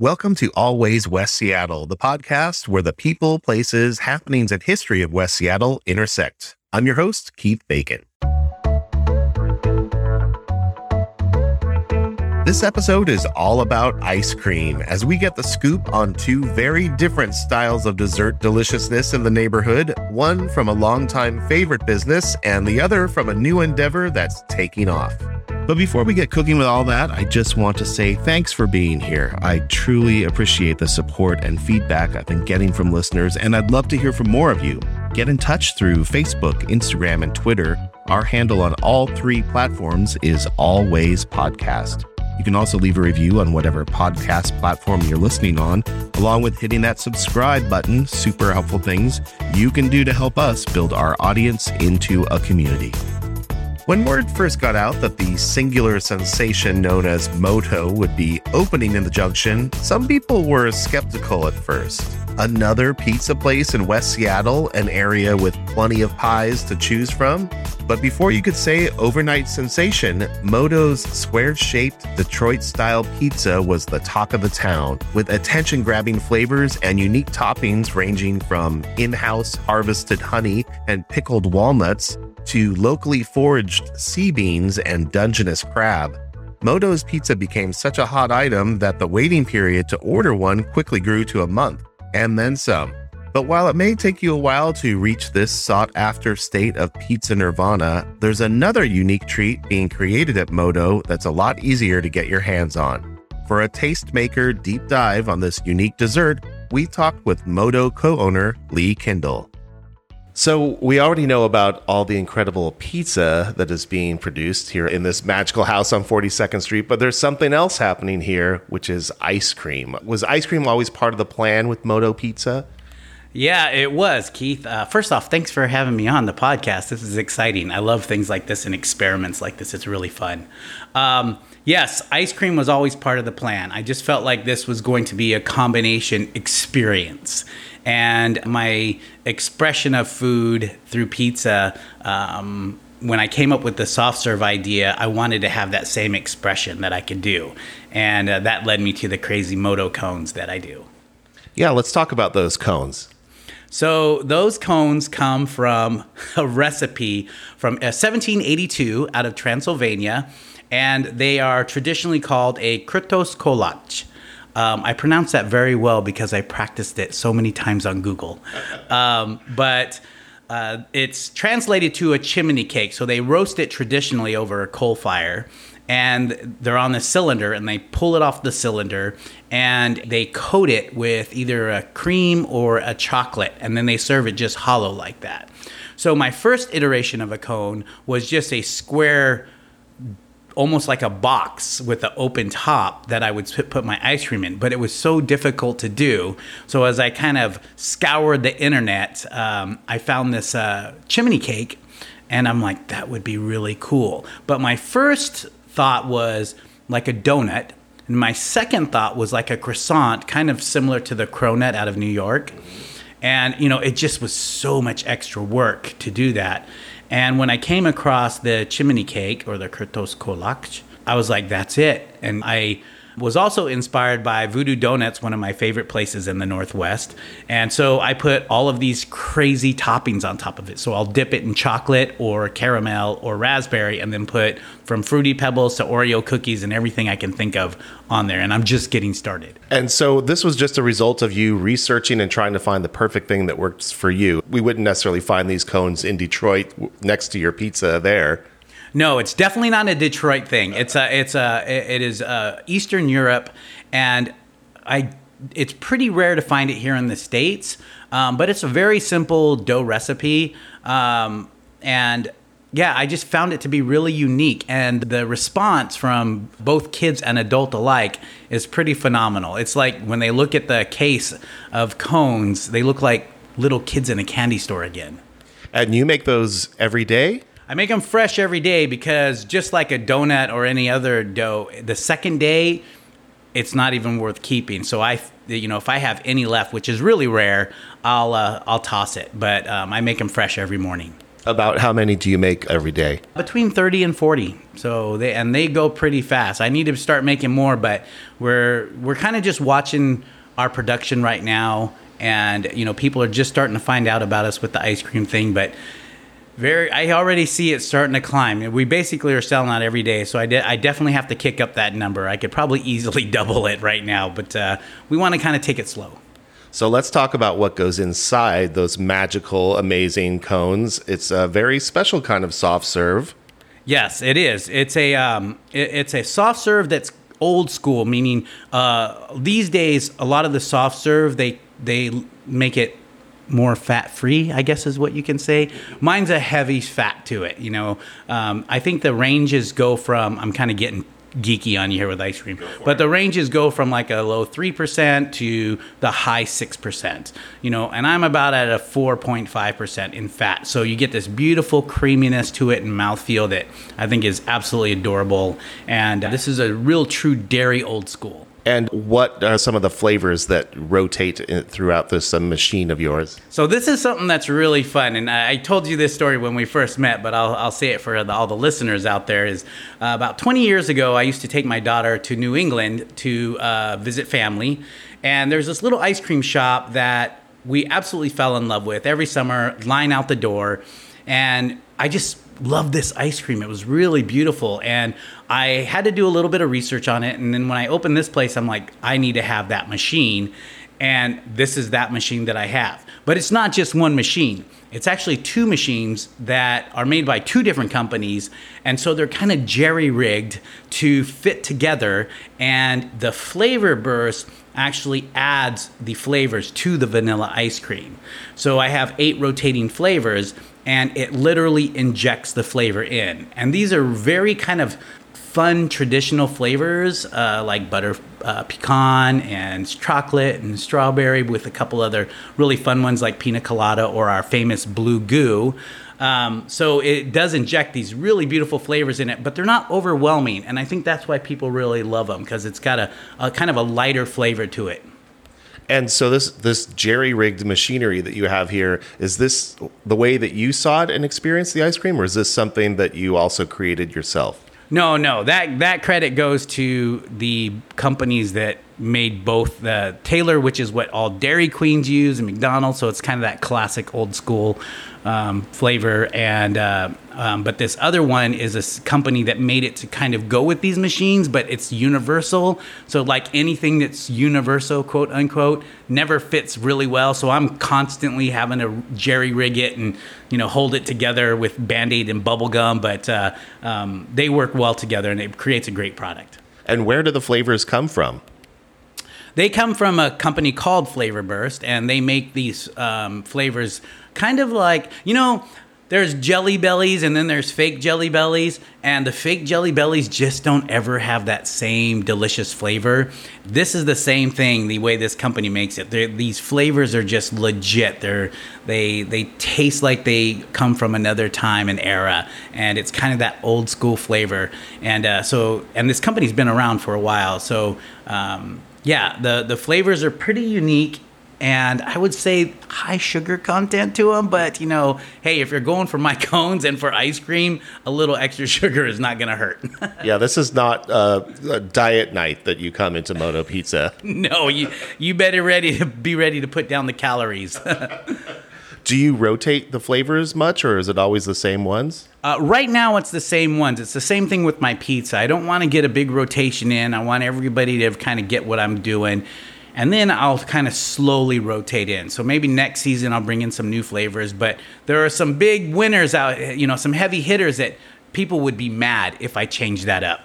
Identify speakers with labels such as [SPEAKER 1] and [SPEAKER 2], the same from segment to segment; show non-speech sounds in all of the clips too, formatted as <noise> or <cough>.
[SPEAKER 1] Welcome to Always West Seattle, the podcast where the people, places, happenings, and history of West Seattle intersect. I'm your host, Keith Bacon. This episode is all about ice cream as we get the scoop on two very different styles of dessert deliciousness in the neighborhood, one from a longtime favorite business and the other from a new endeavor that's taking off. But before we get cooking with all that, I just want to say thanks for being here. I truly appreciate the support and feedback I've been getting from listeners, and I'd love to hear from more of you. Get in touch through Facebook, Instagram, and Twitter. Our handle on all three platforms is Always Podcast. You can also leave a review on whatever podcast platform you're listening on, along with hitting that subscribe button. Super helpful things you can do to help us build our audience into a community. When word first got out that the singular sensation known as Moto would be opening in the junction, some people were skeptical at first. Another pizza place in West Seattle, an area with plenty of pies to choose from. But before you could say overnight sensation, Moto's square shaped Detroit style pizza was the talk of the town, with attention grabbing flavors and unique toppings ranging from in house harvested honey and pickled walnuts to locally foraged sea beans and Dungeness crab. Moto's pizza became such a hot item that the waiting period to order one quickly grew to a month, and then some. But while it may take you a while to reach this sought after state of pizza nirvana, there's another unique treat being created at Moto that's a lot easier to get your hands on. For a tastemaker deep dive on this unique dessert, we talked with Moto co owner Lee Kindle. So, we already know about all the incredible pizza that is being produced here in this magical house on 42nd Street, but there's something else happening here, which is ice cream. Was ice cream always part of the plan with Moto Pizza?
[SPEAKER 2] Yeah, it was, Keith. Uh, first off, thanks for having me on the podcast. This is exciting. I love things like this and experiments like this. It's really fun. Um, yes, ice cream was always part of the plan. I just felt like this was going to be a combination experience and my expression of food through pizza um, when I came up with the soft serve idea, I wanted to have that same expression that I could do. And uh, that led me to the crazy moto cones that I do.
[SPEAKER 1] Yeah, let's talk about those cones.
[SPEAKER 2] So, those cones come from <laughs> a recipe from 1782 uh, out of Transylvania, and they are traditionally called a Kurtos kolach. Um, I pronounce that very well because I practiced it so many times on Google. Um, but uh, it's translated to a chimney cake. So they roast it traditionally over a coal fire. And they're on the cylinder and they pull it off the cylinder and they coat it with either a cream or a chocolate. And then they serve it just hollow like that. So my first iteration of a cone was just a square almost like a box with an open top that I would put my ice cream in, but it was so difficult to do. So as I kind of scoured the internet, um, I found this uh, chimney cake, and I'm like, that would be really cool. But my first thought was like a donut, and my second thought was like a croissant, kind of similar to the cronut out of New York. And you know, it just was so much extra work to do that. And when I came across the chimney cake or the Kurtos kolach, I was like, that's it. And I was also inspired by Voodoo Donuts, one of my favorite places in the Northwest. And so I put all of these crazy toppings on top of it. So I'll dip it in chocolate or caramel or raspberry and then put from Fruity Pebbles to Oreo cookies and everything I can think of on there. And I'm just getting started.
[SPEAKER 1] And so this was just a result of you researching and trying to find the perfect thing that works for you. We wouldn't necessarily find these cones in Detroit next to your pizza there.
[SPEAKER 2] No, it's definitely not a Detroit thing. It's a it's a it is uh, Eastern Europe, and I it's pretty rare to find it here in the states. Um, but it's a very simple dough recipe, um, and yeah, I just found it to be really unique, and the response from both kids and adult alike is pretty phenomenal. It's like when they look at the case of cones, they look like little kids in a candy store again.
[SPEAKER 1] And you make those every day?
[SPEAKER 2] I make them fresh every day because just like a donut or any other dough, the second day it's not even worth keeping. So I, you know, if I have any left, which is really rare, I'll uh, I'll toss it. But um, I make them fresh every morning.
[SPEAKER 1] About how many do you make every day?
[SPEAKER 2] Between 30 and 40. So they and they go pretty fast. I need to start making more, but we're we're kind of just watching our production right now and you know people are just starting to find out about us with the ice cream thing, but very I already see it starting to climb. We basically are selling out every day, so I, de- I definitely have to kick up that number. I could probably easily <laughs> double it right now, but uh, we want to kind of take it slow.
[SPEAKER 1] So let's talk about what goes inside those magical, amazing cones. It's a very special kind of soft serve.
[SPEAKER 2] Yes, it is. It's a um, it, it's a soft serve that's old school, meaning uh, these days a lot of the soft serve they they make it more fat free, I guess is what you can say. Mine's a heavy fat to it. You know, um, I think the ranges go from I'm kind of getting geeky on you here with ice cream. But the ranges go from like a low 3% to the high 6%. You know, and I'm about at a 4.5% in fat. So you get this beautiful creaminess to it and mouthfeel that I think is absolutely adorable. And this is a real true dairy old school.
[SPEAKER 1] And what are some of the flavors that rotate throughout this uh, machine of yours?
[SPEAKER 2] So this is something that's really fun, and I, told you this story when we first met, but I'll, I'll say it for the, all the listeners out there. Is uh, about 20 years ago, I used to take my daughter to New England to uh, visit family, and there's this little ice cream shop that we absolutely fell in love with. Every summer, line out the door, and I just loved this ice cream. It was really beautiful. And I had to do a little bit of research on it. And then when I opened this place, I'm like, I need to have that machine. And this is that machine that I have. But it's not just one machine. It's actually two machines that are made by two different companies. And so they're kind of jerry rigged to fit together. And the flavor burst actually adds the flavors to the vanilla ice cream. So I have eight rotating flavors and it literally injects the flavor in. And these are very kind of fun traditional flavors uh, like butter uh, pecan and chocolate and strawberry with a couple other really fun ones like pina colada or our famous blue goo um, so it does inject these really beautiful flavors in it but they're not overwhelming and i think that's why people really love them because it's got a, a kind of a lighter flavor to it
[SPEAKER 1] and so this this jerry rigged machinery that you have here is this the way that you saw it and experienced the ice cream, or is this something that you also created yourself?
[SPEAKER 2] No, no. That that credit goes to the companies that made both the Taylor, which is what all Dairy Queens use, and McDonald's. So it's kind of that classic old school um, flavor. And uh, um, but this other one is a company that made it to kind of go with these machines, but it's universal. So like anything that's universal, quote unquote, never fits really well. So I'm constantly having to jerry rig it and you know hold it together with band aid and bubble gum. But uh, um, they work well together, and it creates a great product.
[SPEAKER 1] And where do the flavors come from?
[SPEAKER 2] They come from a company called Flavor Burst, and they make these um, flavors kind of like you know there's jelly bellies and then there's fake jelly bellies and the fake jelly bellies just don't ever have that same delicious flavor. This is the same thing the way this company makes it. They're, these flavors are just legit. They're they they taste like they come from another time and era and it's kind of that old school flavor. And uh, so and this company's been around for a while so um, yeah the the flavors are pretty unique and I would say high sugar content to them. But you know, hey, if you're going for my <laughs> cones and for ice cream, a little extra <laughs> sugar is not going to hurt. <laughs>
[SPEAKER 1] yeah, this is not uh, a diet night that you come into Moto Pizza.
[SPEAKER 2] no, you you better ready to be ready to put down the calories.
[SPEAKER 1] Do you rotate the flavors much, or is it always the same ones?
[SPEAKER 2] Uh, right now, it's the same ones. It's the same thing with my pizza. I don't want to get a big rotation in. I want everybody to kind of get what I'm doing and then I'll kind of slowly rotate in. So maybe next season I'll bring in some new flavors, but there are some big winners out, you know, some heavy hitters that people would be mad if I change that up.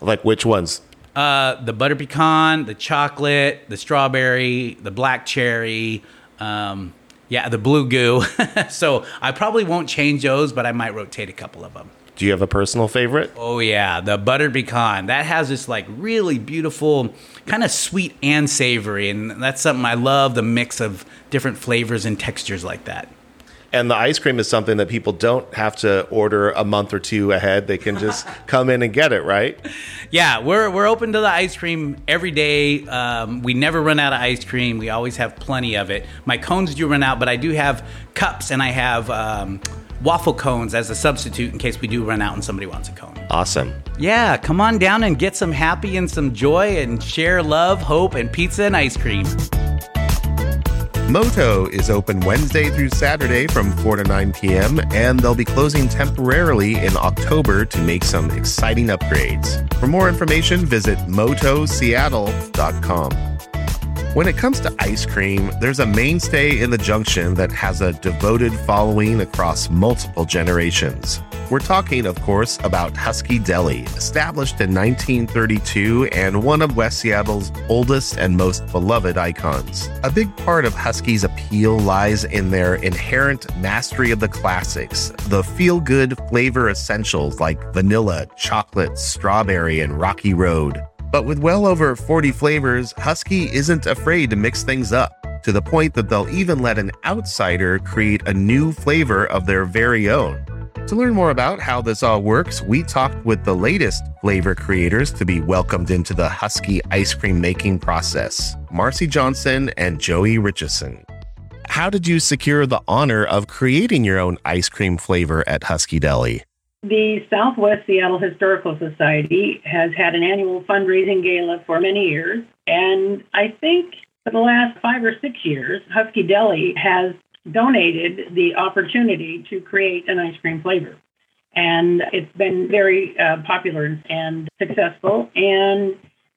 [SPEAKER 1] Like which ones?
[SPEAKER 2] Uh, the butter pecan, the chocolate, the strawberry, the black cherry, um, yeah, the blue goo. <laughs> so I probably won't change those, but I might rotate a couple of them.
[SPEAKER 1] Do you have a personal favorite?
[SPEAKER 2] Oh yeah, the buttered pecan. That has this like really beautiful, kind of sweet and savory, and that's something I love. The mix of different flavors and textures like that.
[SPEAKER 1] And the ice cream is something that people don't have to order a month or two ahead. They can just <laughs> come in and get it, right?
[SPEAKER 2] Yeah, we're, we're open to the ice cream every day. Um, we never run out of ice cream. We always have plenty of it. My cones do run out, but I do have cups and I have um, waffle cones as a substitute in case we do run out and somebody wants a cone.
[SPEAKER 1] Awesome.
[SPEAKER 2] Yeah, come on down and get some happy and some joy and share love, hope, and pizza and ice cream.
[SPEAKER 1] Moto is open Wednesday through Saturday from 4 to 9 p.m., and they'll be closing temporarily in October to make some exciting upgrades. For more information, visit motoseattle.com. When it comes to ice cream, there's a mainstay in the junction that has a devoted following across multiple generations. We're talking, of course, about Husky Deli, established in 1932 and one of West Seattle's oldest and most beloved icons. A big part of Husky's appeal lies in their inherent mastery of the classics, the feel good flavor essentials like vanilla, chocolate, strawberry, and rocky road. But with well over 40 flavors, Husky isn't afraid to mix things up to the point that they'll even let an outsider create a new flavor of their very own. To learn more about how this all works, we talked with the latest flavor creators to be welcomed into the Husky ice cream making process Marcy Johnson and Joey Richardson. How did you secure the honor of creating your own ice cream flavor at Husky Deli?
[SPEAKER 3] The Southwest Seattle Historical Society has had an annual fundraising gala for many years. And I think for the last five or six years, Husky Deli has donated the opportunity to create an ice cream flavor. And it's been very uh, popular and successful. And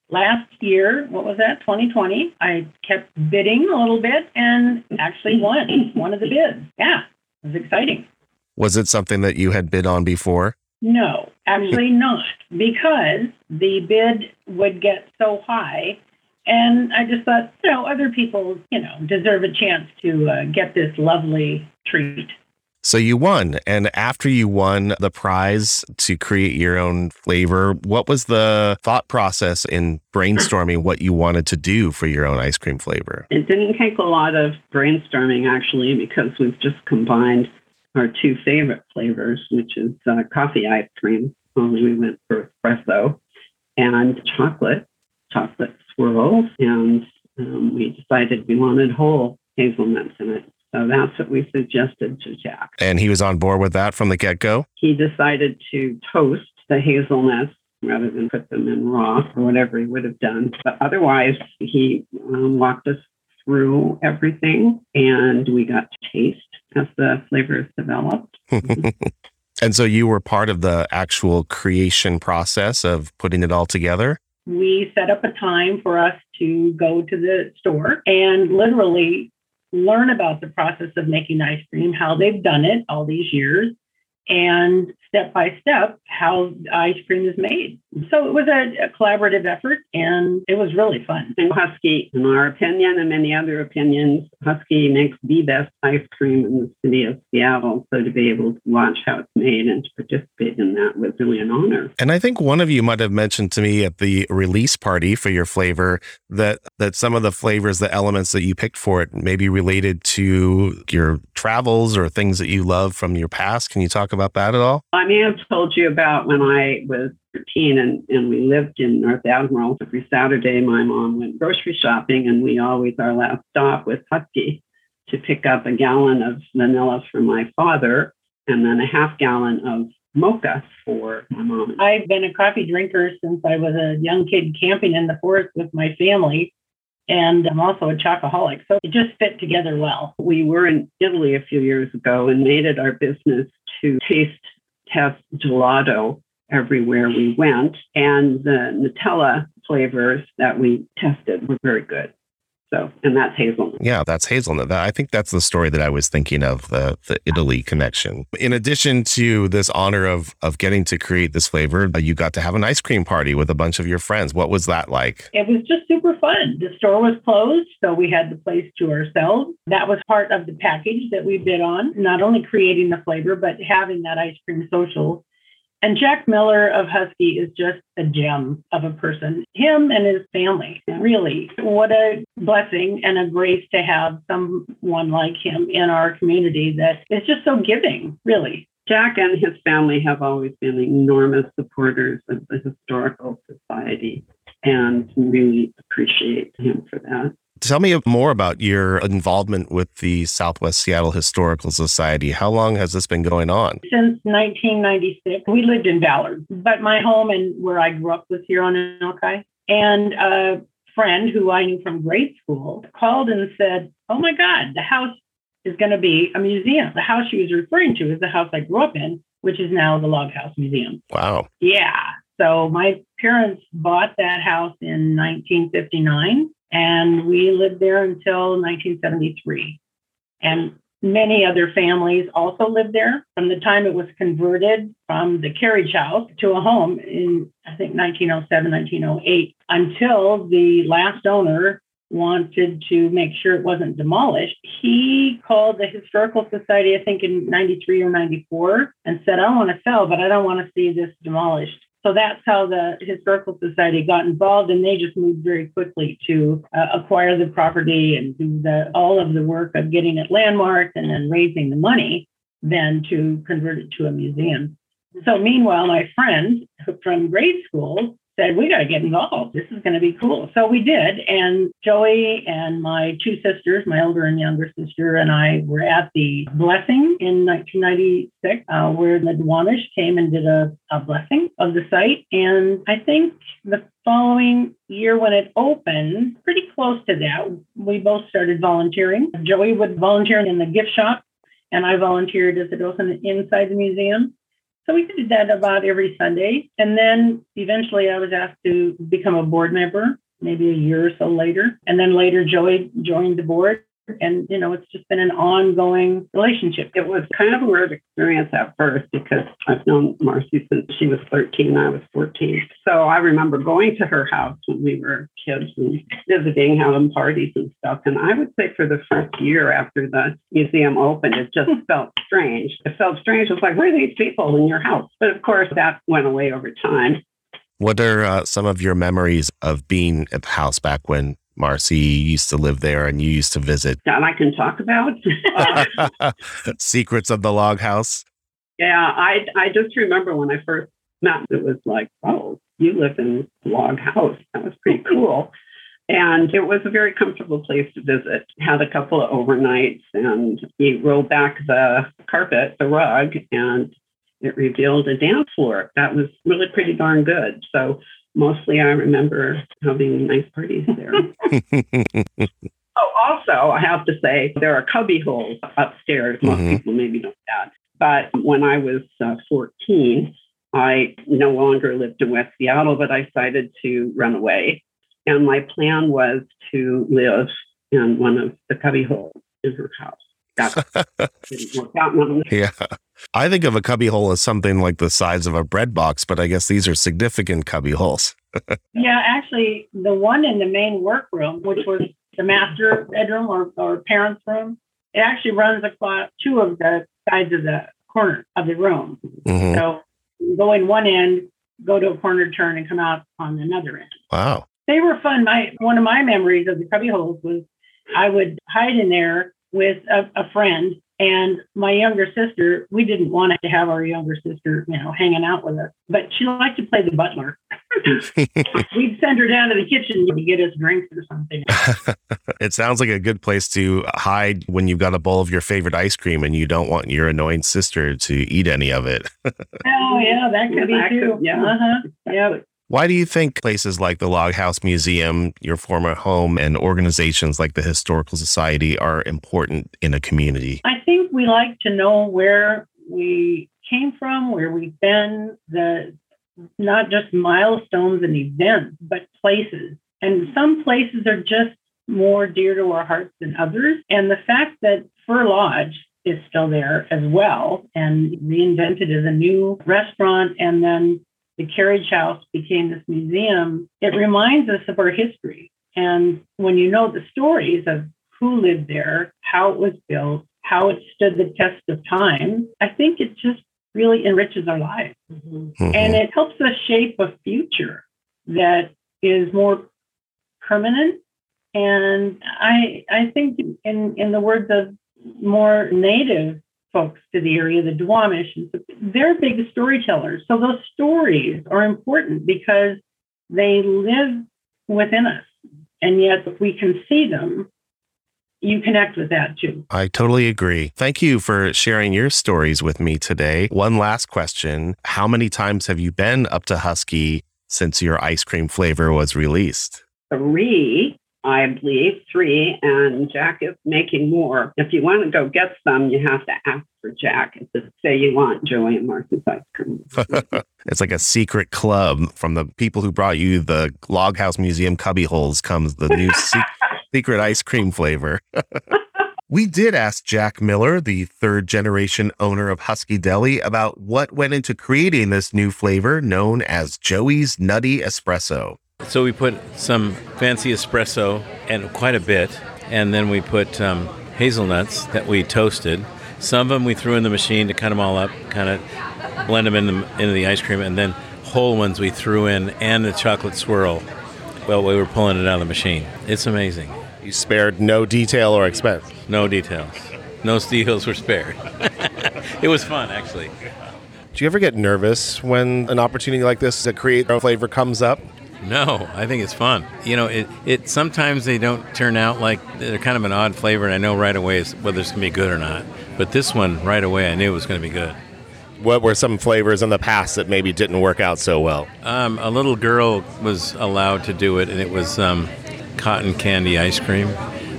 [SPEAKER 3] last year, what was that, 2020, I kept bidding a little bit and actually won one of the bids. Yeah, it was exciting.
[SPEAKER 1] Was it something that you had bid on before?
[SPEAKER 3] No, actually not, because the bid would get so high. And I just thought, you know, other people, you know, deserve a chance to uh, get this lovely treat.
[SPEAKER 1] So you won. And after you won the prize to create your own flavor, what was the thought process in brainstorming what you wanted to do for your own ice cream flavor?
[SPEAKER 4] It didn't take a lot of brainstorming, actually, because we've just combined our two favorite flavors, which is uh, coffee ice cream. Only we went for espresso and chocolate, chocolate swirls, and um, we decided we wanted whole hazelnuts in it. So that's what we suggested to Jack.
[SPEAKER 1] And he was on board with that from the get go?
[SPEAKER 4] He decided to toast the hazelnuts rather than put them in raw or whatever he would have done. But otherwise, he um, walked us through everything and we got to taste as the flavors developed. <laughs>
[SPEAKER 1] and so you were part of the actual creation process of putting it all together?
[SPEAKER 3] We set up a time for us to go to the store and literally learn about the process of making ice cream, how they've done it all these years, and step by step how ice cream is made. So it was a, a, collaborative effort and it was really fun.
[SPEAKER 4] And Husky, in our opinion and many other opinions, Husky makes the best ice cream in the city of Seattle. So to be able to watch how it's made and to participate in that was really an honor.
[SPEAKER 1] And I think one of you might have mentioned to me at the release party for your flavor that that some of the flavors, the elements that you picked for it may be related to your travels or things that you love from your past. Can you talk about that at all?
[SPEAKER 4] I may have told you about when I was 13 and, and we lived in North Admiral. Every Saturday, my mom went grocery shopping, and we always, our last stop was Husky to pick up a gallon of vanilla for my father and then a half gallon of mocha for my mom.
[SPEAKER 3] I've been a coffee drinker since I was a young kid camping in the forest with my family. And I'm also a chocoholic. So it just fit together well.
[SPEAKER 4] We were in Italy a few years ago and made it our business to taste test gelato everywhere we went. And the Nutella flavors that we tested were very good. So, and that's hazelnut.
[SPEAKER 1] Yeah, that's hazelnut. I think that's the story that I was thinking of the the Italy connection. In addition to this honor of of getting to create this flavor, uh, you got to have an ice cream party with a bunch of your friends. What was that like?
[SPEAKER 3] It was just super fun. The store was closed, so we had the place to ourselves. That was part of the package that we bid on. Not only creating the flavor, but having that ice cream social and Jack Miller of Husky is just a gem of a person. Him and his family, really. What a blessing and a grace to have someone like him in our community that is just so giving, really.
[SPEAKER 4] Jack and his family have always been enormous supporters of the Historical Society and really appreciate him for that.
[SPEAKER 1] Tell me more about your involvement with the Southwest Seattle Historical Society. How long has this been going on?
[SPEAKER 3] Since 1996. We lived in Ballard, but my home and where I grew up was here on Alki. And a friend who I knew from grade school called and said, Oh my God, the house is going to be a museum. The house she was referring to is the house I grew up in, which is now the Log House Museum.
[SPEAKER 1] Wow.
[SPEAKER 3] Yeah. So my parents bought that house in 1959 and we lived there until 1973. And many other families also lived there from the time it was converted from the carriage house to a home in, I think, 1907, 1908, until the last owner wanted to make sure it wasn't demolished. He called the Historical Society, I think in 93 or 94, and said, I want to sell, but I don't want to see this demolished. So that's how the Historical Society got involved, and they just moved very quickly to uh, acquire the property and do the, all of the work of getting it landmarked and then raising the money, then to convert it to a museum. So meanwhile, my friend from grade school said, We got to get involved. This is going to be cool. So we did. And Joey and my two sisters, my older and younger sister, and I were at the blessing in 1996, uh, where the Duwamish came and did a, a blessing of the site. And I think the following year when it opened, pretty close to that, we both started volunteering. Joey would volunteer in the gift shop, and I volunteered as a docent inside the museum. So we did that about every Sunday. And then eventually I was asked to become a board member, maybe a year or so later. And then later Joey joined the board and, you know, it's just been an ongoing relationship.
[SPEAKER 4] It was kind of a weird experience at first because I've known Marcy since she was 13, I was 14. So I remember going to her house when we were kids and visiting, having parties and stuff. And I would say for the first year after the museum opened, it just felt strange. It felt strange. It was like, where are these people in your house? But of course, that went away over time.
[SPEAKER 1] What are uh, some of your memories of being at the house back when Marcy used to live there and you used to visit.
[SPEAKER 4] That I can talk about. <laughs> <laughs>
[SPEAKER 1] Secrets of the log house.
[SPEAKER 4] Yeah, I I just remember when I first met, it was like, oh, you live in a log house. That was pretty cool. And it was a very comfortable place to visit. Had a couple of overnights and we rolled back the carpet, the rug, and it revealed a dance floor. That was really pretty darn good. So mostly I remember having nice parties there. <laughs> oh, also, I have to say, there are cubby holes upstairs. Most mm-hmm. people maybe know that. But when I was uh, 14, I no longer lived in West Seattle, but I decided to run away. And my plan was to live in one of the cubby holes in her house. That didn't <laughs> work out.
[SPEAKER 1] Yeah. I think of a cubby hole as something like the size of a bread box, but I guess these are significant cubby holes. <laughs>
[SPEAKER 3] yeah, actually, the one in the main workroom, which was the master bedroom or, or parents' room, it actually runs across two of the sides of the corner of the room. Mm-hmm. So go in one end, go to a corner turn, and come out on another end.
[SPEAKER 1] Wow.
[SPEAKER 3] They were fun. My one of my memories of the cubby holes was I would hide in there with a, a friend and my younger sister, we didn't want to have our younger sister, you know, hanging out with us, but she liked to play the butler. <laughs> <laughs> We'd send her down to the kitchen to get us drinks or something. <laughs>
[SPEAKER 1] it sounds like a good place to hide when you've got a bowl of your favorite ice cream and you don't want your annoying sister to eat any of it.
[SPEAKER 3] oh yeah, that could yeah, be too. Could, yeah. Uh-huh. Yeah.
[SPEAKER 1] Why do you think places like the Log House Museum, your former home, and organizations like the Historical Society are important in a community?
[SPEAKER 3] I think we like to know where we came from, where we've been, the not just milestones and events, but places. And some places are just more dear to our hearts than others. And the fact that Fir Lodge is still there as well and reinvented as a new restaurant and then the carriage house became this museum, it reminds us of our history. And when you know the stories of who lived there, how it was built, how it stood the test of time, I think it just really enriches our lives. Mm-hmm. And it helps us shape a future that is more permanent. And I I think in, in the words of more native folks to the area, the Duwamish, they're big storytellers. So those stories are important because they live within us And yet, if we can see them, you connect with that too.
[SPEAKER 1] I totally agree. Thank you for sharing your stories with me today. One last question How many times have you been up to Husky since your ice cream flavor was released?
[SPEAKER 4] Three, I believe, three, and Jack is making more. If you want to go get some, you have to ask for Jack. Just say you want Joey and Martha's ice cream. <laughs>
[SPEAKER 1] it's like a secret club from the people who brought you the Log House Museum cubby holes comes the new <laughs> se- secret ice cream flavor. <laughs> we did ask Jack Miller, the third generation owner of Husky Deli, about what went into creating this new flavor known as Joey's Nutty Espresso.
[SPEAKER 5] So we put some fancy espresso and quite a bit, and then we put um, hazelnuts that we toasted. Some of them we threw in the machine to cut them all up, kind of blend them in the, into the ice cream, and then whole ones we threw in, and the chocolate swirl. Well, we were pulling it out of the machine. It's amazing.
[SPEAKER 1] You spared no detail or expense.
[SPEAKER 5] No details. No details were spared. <laughs> it was fun, actually.
[SPEAKER 1] Do you ever get nervous when an opportunity like this to create a flavor comes up?
[SPEAKER 5] No, I think it's fun. You know, it, it sometimes they don't turn out like they're kind of an odd flavor, and I know right away whether it's going to be good or not. But this one, right away, I knew it was going to be good.
[SPEAKER 1] What were some flavors in the past that maybe didn't work out so well?
[SPEAKER 5] Um, a little girl was allowed to do it, and it was um, cotton candy ice cream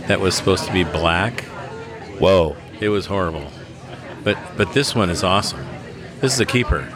[SPEAKER 5] that was supposed to be black.
[SPEAKER 1] Whoa.
[SPEAKER 5] It was horrible. But but this one is awesome. This is a keeper.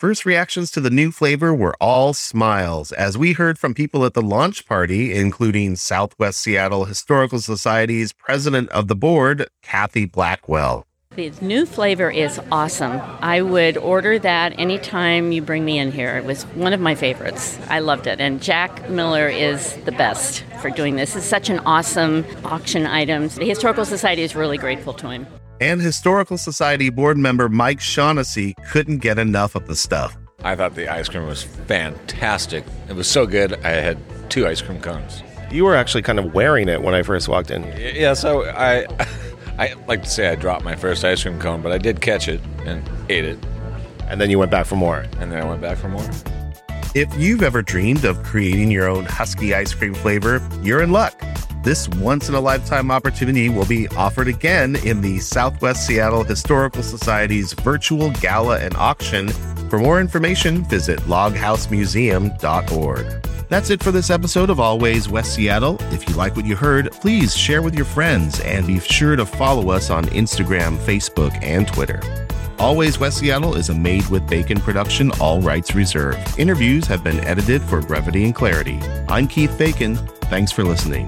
[SPEAKER 1] First reactions to the new flavor were all smiles, as we heard from people at the launch party, including Southwest Seattle Historical Society's president of the board, Kathy Blackwell.
[SPEAKER 6] The new flavor is awesome. I would order that anytime you bring me in here. It was one of my favorites. I loved it. And Jack Miller is the best for doing this. It's such an awesome auction item. The Historical Society is really grateful to him.
[SPEAKER 1] And Historical Society board member Mike Shaughnessy couldn't get enough of the stuff.
[SPEAKER 7] I thought the ice cream was fantastic. It was so good, I had two ice cream cones.
[SPEAKER 1] You were actually kind of wearing it when I first walked in.
[SPEAKER 7] Yeah, so I. <laughs> I like to say I dropped my first ice cream cone, but I did catch it and ate it.
[SPEAKER 1] And then you went back for more.
[SPEAKER 7] And then I went back for more.
[SPEAKER 1] If you've ever dreamed of creating your own husky ice cream flavor, you're in luck. This once in a lifetime opportunity will be offered again in the Southwest Seattle Historical Society's virtual gala and auction. For more information, visit loghousemuseum.org. That's it for this episode of Always West Seattle. If you like what you heard, please share with your friends and be sure to follow us on Instagram, Facebook, and Twitter. Always West Seattle is a made with bacon production, all rights reserved. Interviews have been edited for brevity and clarity. I'm Keith Bacon. Thanks for listening.